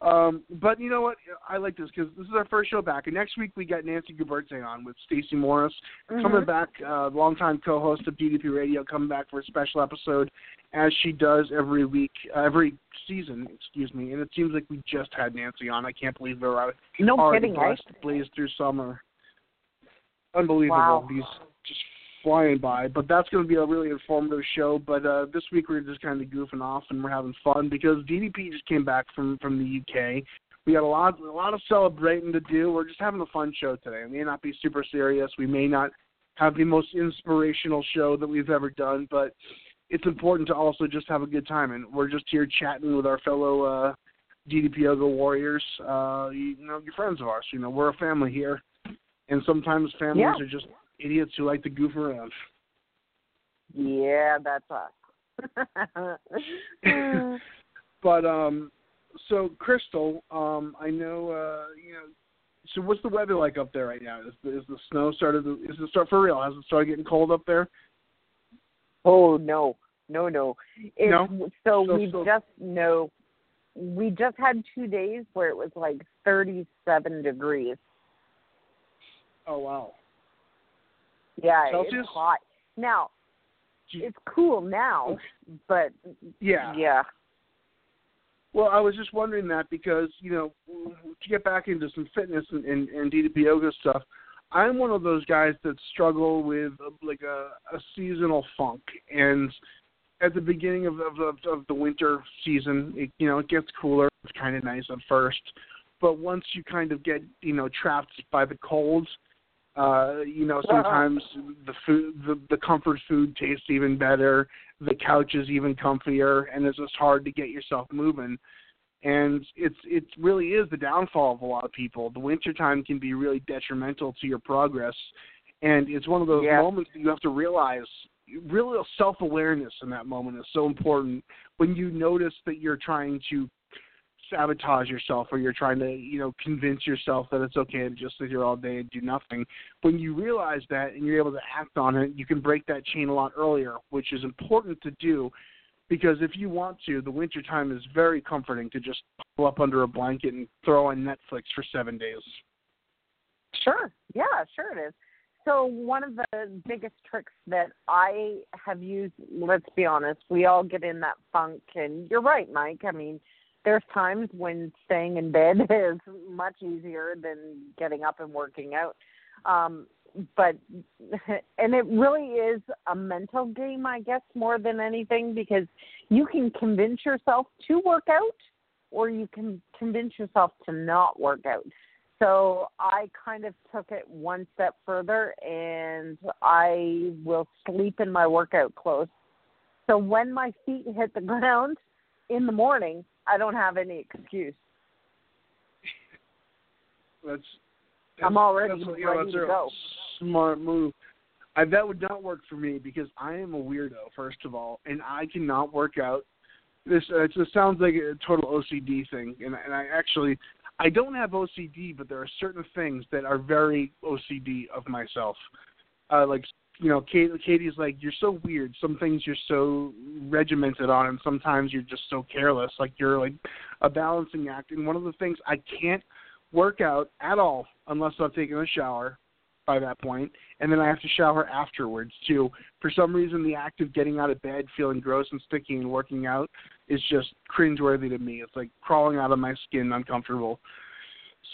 um, but you know what? I like this because this is our first show back, and next week we got Nancy Guberte on with Stacy Morris coming Mhm. back, uh, longtime co-host of DDP Radio, coming back for a special episode, as she does every week, uh, every season, excuse me. And it seems like we just had Nancy on. I can't believe we're out. No already kidding, right? blessed, blazed through summer. Unbelievable. Wow. These flying by. But that's going to be a really informative show. But uh, this week we're just kind of goofing off and we're having fun because DDP just came back from from the UK. We got a lot a lot of celebrating to do. We're just having a fun show today. It may not be super serious. We may not have the most inspirational show that we've ever done, but it's important to also just have a good time. And we're just here chatting with our fellow uh, DDP Yoga warriors. Uh, you know, your friends of ours. You know, we're a family here, and sometimes families Yeah. are just idiots who like to goof around. Yeah, that's us. but um, so Crystal, um, I know uh, you know. So what's the weather like up there right now? Is the, is the snow started? To, is it start for real? Has it started getting cold up there? oh no, no, no. It's, No? So, So- we so- just no. We just had two days where it was like thirty-seven degrees. Oh wow. Yeah, Celsius? it's hot. Now it's cool now, but Yeah. yeah. Well, I was just wondering that because you know to get back into some fitness and, and, and DDP yoga stuff, I'm one of those guys that struggle with uh, like a, a seasonal funk, and at the beginning of of, of, of the winter season, it, you know it gets cooler. It's kind of nice at first, but once you kind of get you know trapped by the cold, uh, you know sometimes the food the, the comfort food tastes even better. The couch is even comfier and it's just hard to get yourself moving. And it's it really is the downfall of a lot of people. The winter time can be really detrimental to your progress and it's one of those Yeah. moments that you have to realize really self awareness in that moment is so important. When you notice that you're trying to sabotage yourself or you're trying to you know convince yourself that it's okay to just sit here all day and do nothing when you realize that and you're able to act on it you can break that chain a lot earlier which is important to do because if you want to the winter time is very comforting to just pull up under a blanket and throw on netflix for seven days Sure. Yeah, sure it is. So one of the biggest tricks that I have used, let's be honest, we all get in that funk and you're right, Mike. I mean, there's times when staying in bed is much easier than getting up and working out. Um, but and it really is a mental game, I guess, more than anything, because you can convince yourself to work out, or you can convince yourself to not work out. So I kind of took it one step further, and I will sleep in my workout clothes. So when my feet hit the ground in the morning, I don't have any excuse. That's, I'm already that's, ready you know, that's to a go. Smart move. I, that would not work for me because I am a weirdo, first of all, and I cannot work out. This uh, it just sounds like a total OCD thing, and, and I actually I don't have OCD, but there are certain things that are very OCD of myself. Uh, like you know, Kate, Katie's like you're so weird. Some things you're so regimented on, and sometimes you're just so careless. Like you're like a balancing act. And one of the things I can't work out at all unless I've taken a shower by that point, and then I have to shower afterwards too. For some reason, the act of getting out of bed, feeling gross and sticky, and working out is just cringeworthy to me. It's like crawling out of my skin, uncomfortable.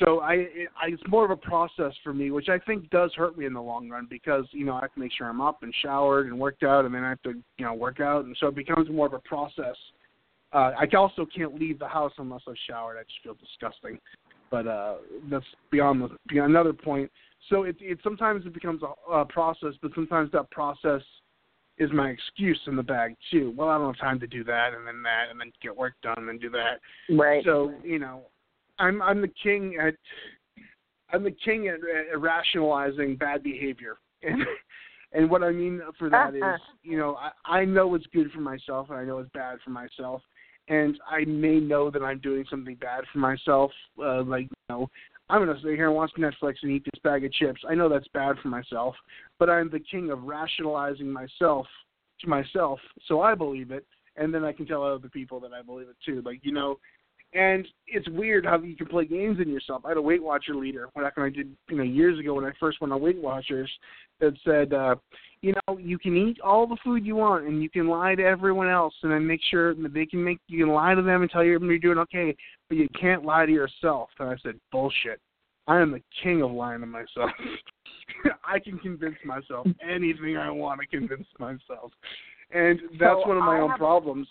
So I, I, it's more of a process for me, which I think does hurt me in the long run because you know I have to make sure I'm up and showered and worked out, and then I have to you know work out, and so it becomes more of a process. Uh, I also can't leave the house unless I've showered. I just feel disgusting. But uh, that's beyond the beyond another point. So it, it sometimes it becomes a, a process, but sometimes that process is my excuse in the bag too. Well, I don't have time to do that, and then that, and then get work done, and then do that. Right. So you know, I'm I'm the king at I'm the king at, at rationalizing bad behavior, and and what I mean for that is, you know, I, I know what's good for myself, and I know what's bad for myself, and I may know that I'm doing something bad for myself, uh, like you know. I'm gonna sit here and watch Netflix and eat this bag of chips. I know that's bad for myself, but I'm the king of rationalizing myself to myself, so I believe it, and then I can tell other people that I believe it too. Like you know, and it's weird how you can play games in yourself. I had a Weight Watcher leader back when I did, you know, years ago when I first went on Weight Watchers that said, uh, you know, you can eat all the food you want and you can lie to everyone else and then make sure that they can make you can lie to them and tell you you're doing okay, but you can't lie to yourself. And I said, bullshit. I am the king of lying to myself. I can convince myself anything I want to convince myself. And that's So one of my I own problems.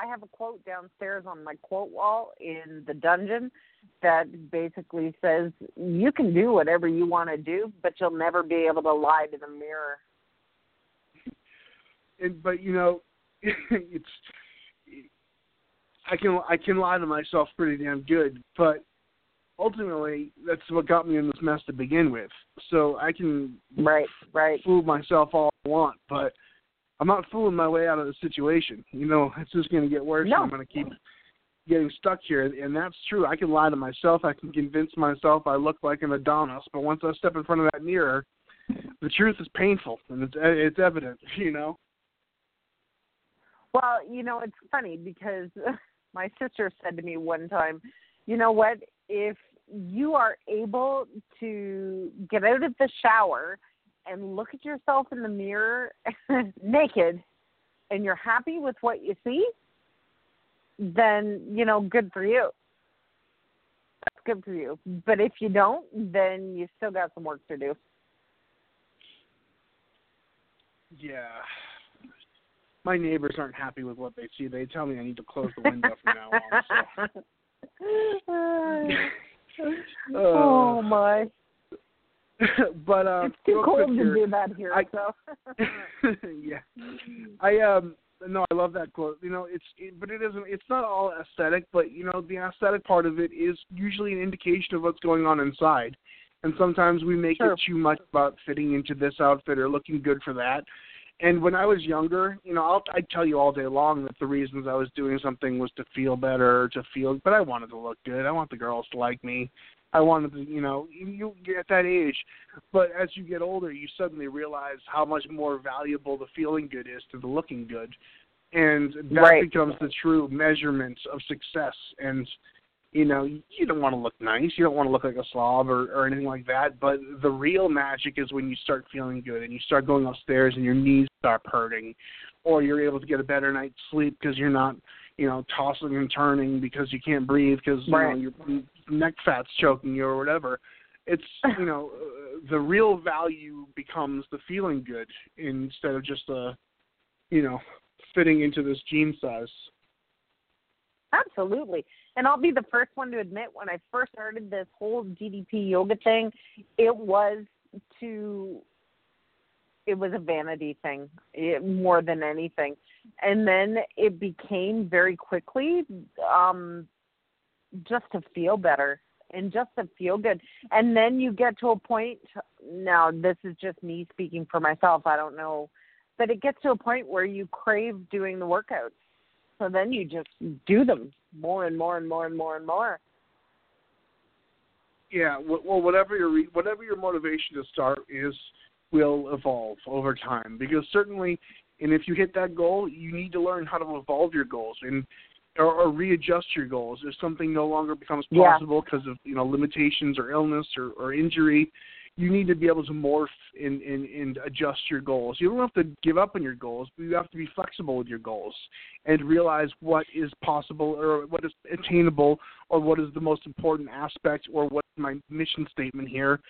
I have a quote downstairs on my quote wall in the dungeon that basically says, "You can do whatever you want to do, but you'll never be able to lie to the mirror." and but you know it's I can I can lie to myself pretty damn good, but ultimately that's what got me in this mess to begin with. So I can Right, right. fool myself all I want, but I'm not fooling my way out of the situation. You know, it's just going to get worse. No. and I'm going to keep getting stuck here, and that's true. I can lie to myself. I can convince myself I look like an Adonis, but once I step in front of that mirror, the truth is painful and it's eh, it's evident. You know. Well, you know, it's funny because my sister said to me one time, you know what? If you are able to get out of the shower and look at yourself in the mirror naked and you're happy with what you see, then, you know, good for you. That's good for you. But if you don't, then you still got some work to do. Yeah. My neighbors aren't happy with what they see. They tell me I need to close the window from now on. So. oh my. but um, it's too cold to do that here, I- so. yeah, I um no, I love that quote. You know, it's it, but it isn't. It's not all aesthetic, but you know, the aesthetic part of it is usually an indication of what's going on inside. And sometimes we make Sure. it too much about fitting into this outfit or looking good for that. And when I was younger, you know, I'll I'd tell you all day long that the reasons I was doing something was to feel better, to feel. But I wanted to look good. I want the girls to like me. I wanted to, you know, you, get at that age. But as you get older, you suddenly realize how much more valuable the feeling good is to the looking good, and that Right. becomes the true measurement of success. And you know, you don't want to look nice, you don't want to look like a slob or, or anything like that. But the real magic is when you start feeling good and you start going upstairs and your knees start hurting, or you're able to get a better night's sleep because you're not, you know, tossing and turning because you can't breathe because you Right. know your neck fat's choking you or whatever. It's you know uh, the real value becomes the feeling good instead of just the you know fitting into this jean size. Absolutely. And I'll be the first one to admit when I first started this whole DDP yoga thing, it was to it was a vanity thing it, more than anything. And then it became very quickly um just to feel better and just to feel good. And then you get to a point now this is just me speaking for myself, I don't know, but it gets to a point where you crave doing the workouts. So then you just do them more and more and more and more and more. Yeah, well, whatever your whatever your motivation to start is, will evolve over time because certainly, and if you hit that goal, you need to learn how to evolve your goals and or, or readjust your goals if something no longer becomes possible because of you know limitations or illness or, or injury. You need to be able to morph and, and, and adjust your goals. You don't have to give up on your goals, but you have to be flexible with your goals and realize what is possible or what is attainable or what is the most important aspect or what is my mission statement here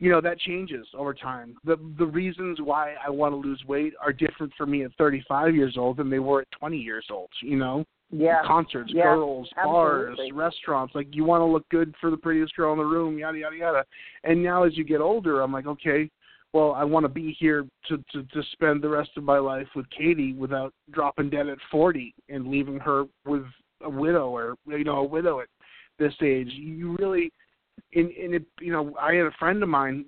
you know that changes over time. The the reasons why i want to lose weight are different for me at 35 years old than they were at 20 years old you know? Yeah. concerts Yeah, girls bars restaurants like you want to look good for the prettiest girl in the room yada yada yada. And now as you get older i'm like okay well i want to be here to to to spend the rest of my life with katie without dropping dead at 40 and leaving her with a widow or you know a widow at this age. You really in in it you know i had a friend of mine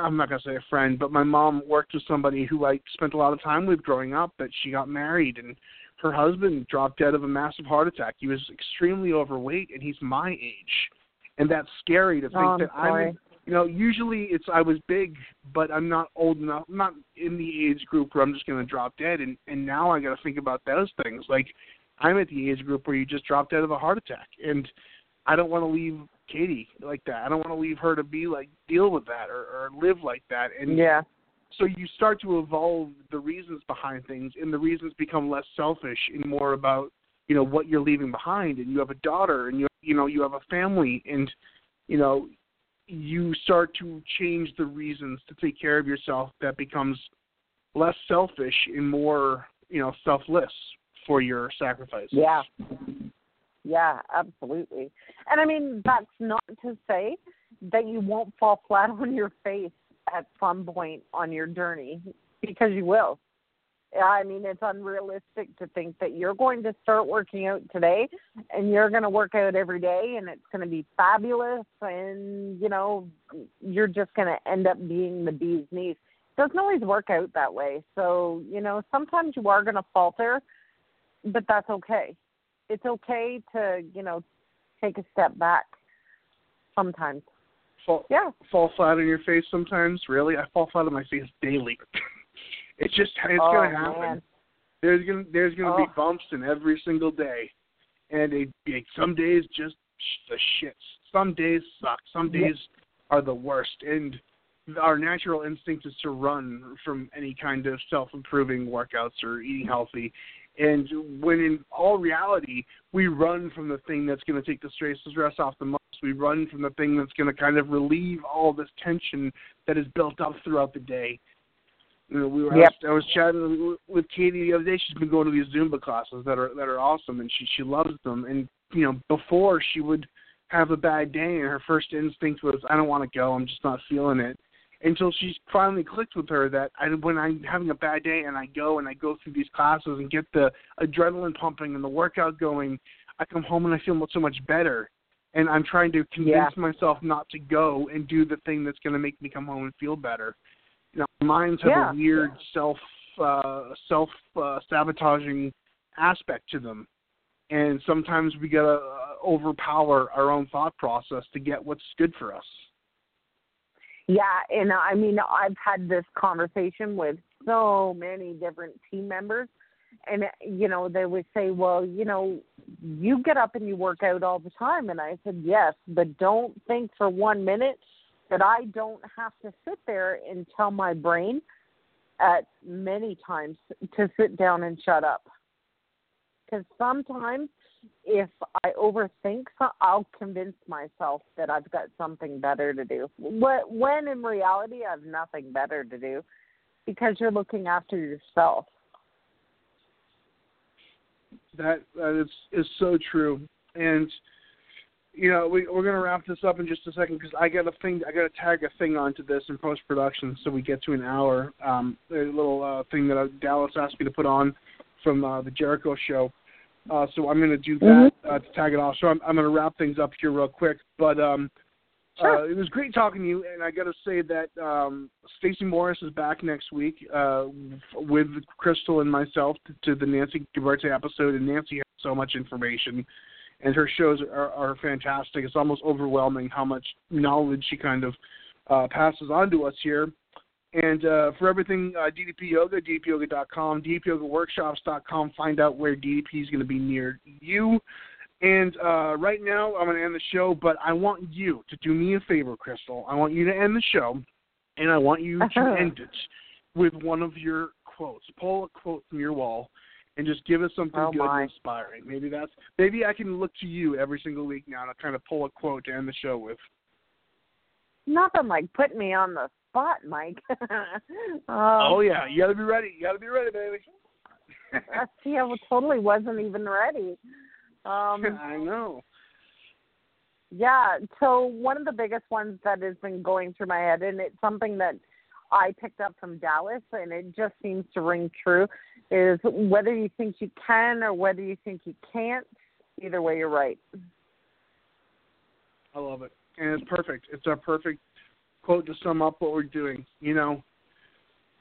i'm not going to say a friend but my mom worked with somebody who i spent a lot of time with growing up that she got married and her husband dropped dead of a massive heart attack. He was extremely overweight and he's my age. And that's scary to think Oh, that sorry. i'm you know usually it's i was big but i'm not old enough I'm not in the age group where i'm just going to drop dead. And and now i got to think about those things. Like i'm at the age group where you just dropped dead of a heart attack. And I don't want to leave Katie like that. I don't want to leave her to be like deal with that or, or live like that. And Yeah. so you start to evolve the reasons behind things, and the reasons become less selfish and more about you know what you're leaving behind. And you have a daughter, and you you know you have a family, and you know you start to change the reasons to take care of yourself. That becomes less selfish and more you know selfless for your sacrifices. Yeah. Yeah, absolutely. And I mean, that's not to say that you won't fall flat on your face at some point on your journey because you will. I mean, it's unrealistic to think that you're going to start working out today and you're going to work out every day and it's going to be fabulous and, you know, you're just going to end up being the bee's knees. It doesn't always work out that way. So, you know, sometimes you are going to falter, but that's okay it's okay to you know take a step back sometimes Fall, yeah fall flat on your face sometimes. Really, I fall flat on my face daily. it's just it's oh, gonna happen. man. There's gonna there's gonna be Oh. bumps in every single day, and it, it some days just the shits. Some days suck. Some Yeah. days are the worst, and our natural instinct is to run from any kind of self improving workouts or eating healthy. And when in all reality, we run from the thing that's going to take the stress off the most. We run from the thing that's going to kind of relieve all this tension that is built up throughout the day. You know, we were. Yep. I, was, I was chatting with Katie the other day. She's been going to these Zumba classes that are that are awesome, and she she loves them. And you know, before she would have a bad day, and her first instinct was, "I don't want to go. I'm just not feeling it." Until she finally clicked with her that I, when I'm having a bad day and I go and I go through these classes and get the adrenaline pumping and the workout going, I come home and I feel so much better. And I'm trying to convince myself not to go and do the thing that's going to make me come home and feel better. You know, minds have Yeah. a weird self uh, self uh, sabotaging aspect to them, and sometimes we got to uh, overpower our own thought process to get what's good for us. Yeah and uh, i mean i've had this conversation with so many different team members and uh, you know they would say well you know you get up and you work out all the time and i said yes but don't think for one minute that i don't have to sit there and tell my brain at many times to sit down and shut up. Because sometimes if I overthink, so- I'll convince myself that I've got something better to do. Wh- When in reality, I have nothing better to do because you're looking after yourself. That that is is so true, and you know we we're gonna wrap this up in just a second because I got a thing I got to tag a thing onto this in post production so we get to an hour. Um, a little uh, thing that uh, Dallas asked me to put on from uh, the Jericho show. Uh, so I'm gonna do that uh, to tag it off. So I'm I'm gonna wrap things up here real quick, but um. Sure. Uh, it was great talking to you, and I got to say that um, Stacey Morris is back next week uh, with Crystal and myself to, to the Nancy Gabarte episode, and Nancy has so much information, and her shows are, are fantastic. It's almost overwhelming how much knowledge she kind of uh, passes on to us here. And uh, for everything uh, DDP Yoga, DDPYoga.com, DDPYogaWorkshops.com, find out where DDP is going to be near you. And uh, right now, I'm going to end the show, but I want you to do me a favor, Crystal. I want you to end the show, and I want you to end it with one of your quotes. Pull a quote from your wall, and just give us something Oh, good my. and inspiring. Maybe that's maybe I can look to you every single week now to kind of pull a quote to end the show with. Nothing like putting me on the spot, Mike. um, oh yeah, you got to be ready. You got to be ready, baby. Uh, See, I totally wasn't even ready. Um, I know. yeah, so one of the biggest ones that has been going through my head, and it's something that I picked up from Dallas, and it just seems to ring true, is whether you think you can or whether you think you can't, either way, you're right. I love it, and it's perfect. It's a perfect quote to sum up what we're doing. You know,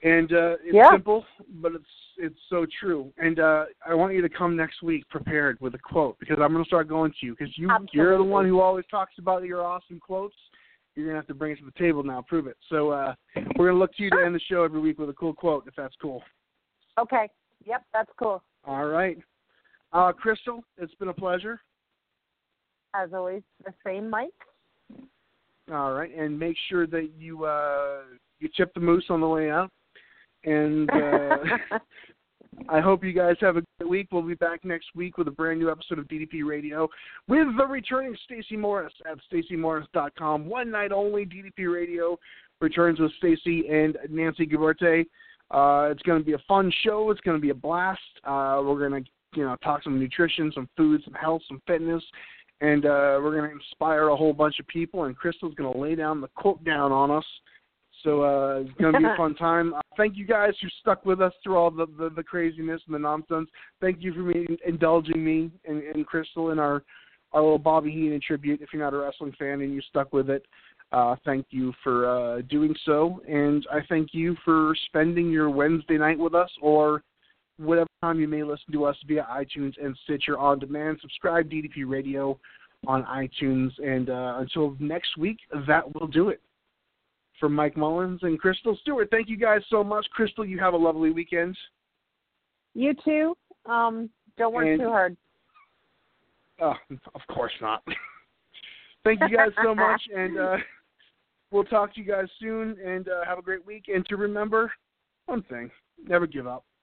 and uh, it's Yeah. simple, but it's it's so true. And uh, I want you to come next week prepared with a quote because I'm going to start going to you because you you're the one who always talks about your awesome quotes. You're gonna have to bring it to the table now, prove it. So uh, we're gonna look to you to end the show every week with a cool quote, if that's cool. Okay. Yep, that's cool. All right, uh, Crystal, it's been a pleasure. As always, the same, Mike. All right, and make sure that you uh, you chip the moose on the way out. And uh, I hope you guys have a good week. We'll be back next week with a brand new episode of DDP Radio with the returning Stacy Morris at stacey.morris.com. One night only DDP Radio returns with Stacy and Nancy Gabarte. Uh, it's going to be a fun show. It's going to be a blast. Uh, we're going to you know talk some nutrition, some food, some health, some fitness, and uh, we're going to inspire a whole bunch of people. And Crystal's going to lay down the quote down on us. So uh, it's going to be a fun time. Uh, thank you guys who stuck with us through all the, the, the craziness and the nonsense. Thank you for me indulging me and, and Crystal in our our little Bobby Heenan tribute. If you're not a wrestling fan and you stuck with it, uh, thank you for uh, doing so, and I thank you for spending your Wednesday night with us or whatever time you may listen to us via iTunes and Stitcher on demand. Subscribe DDP Radio on iTunes, and uh, until next week, that will do it. From Mike Mullins and Crystal Stewart, thank you guys so much. Crystal, you have a lovely weekend. You too. Um, don't work And- too hard. Oh, of course not. Thank you guys so much, and uh, we'll talk to you guys soon. And uh, have a great week. And to remember one thing: never give up.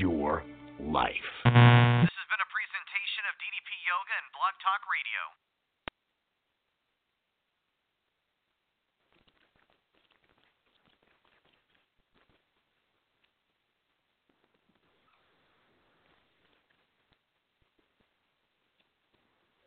your life. Mm. This has been a presentation of DDP Yoga and Blog Talk Radio.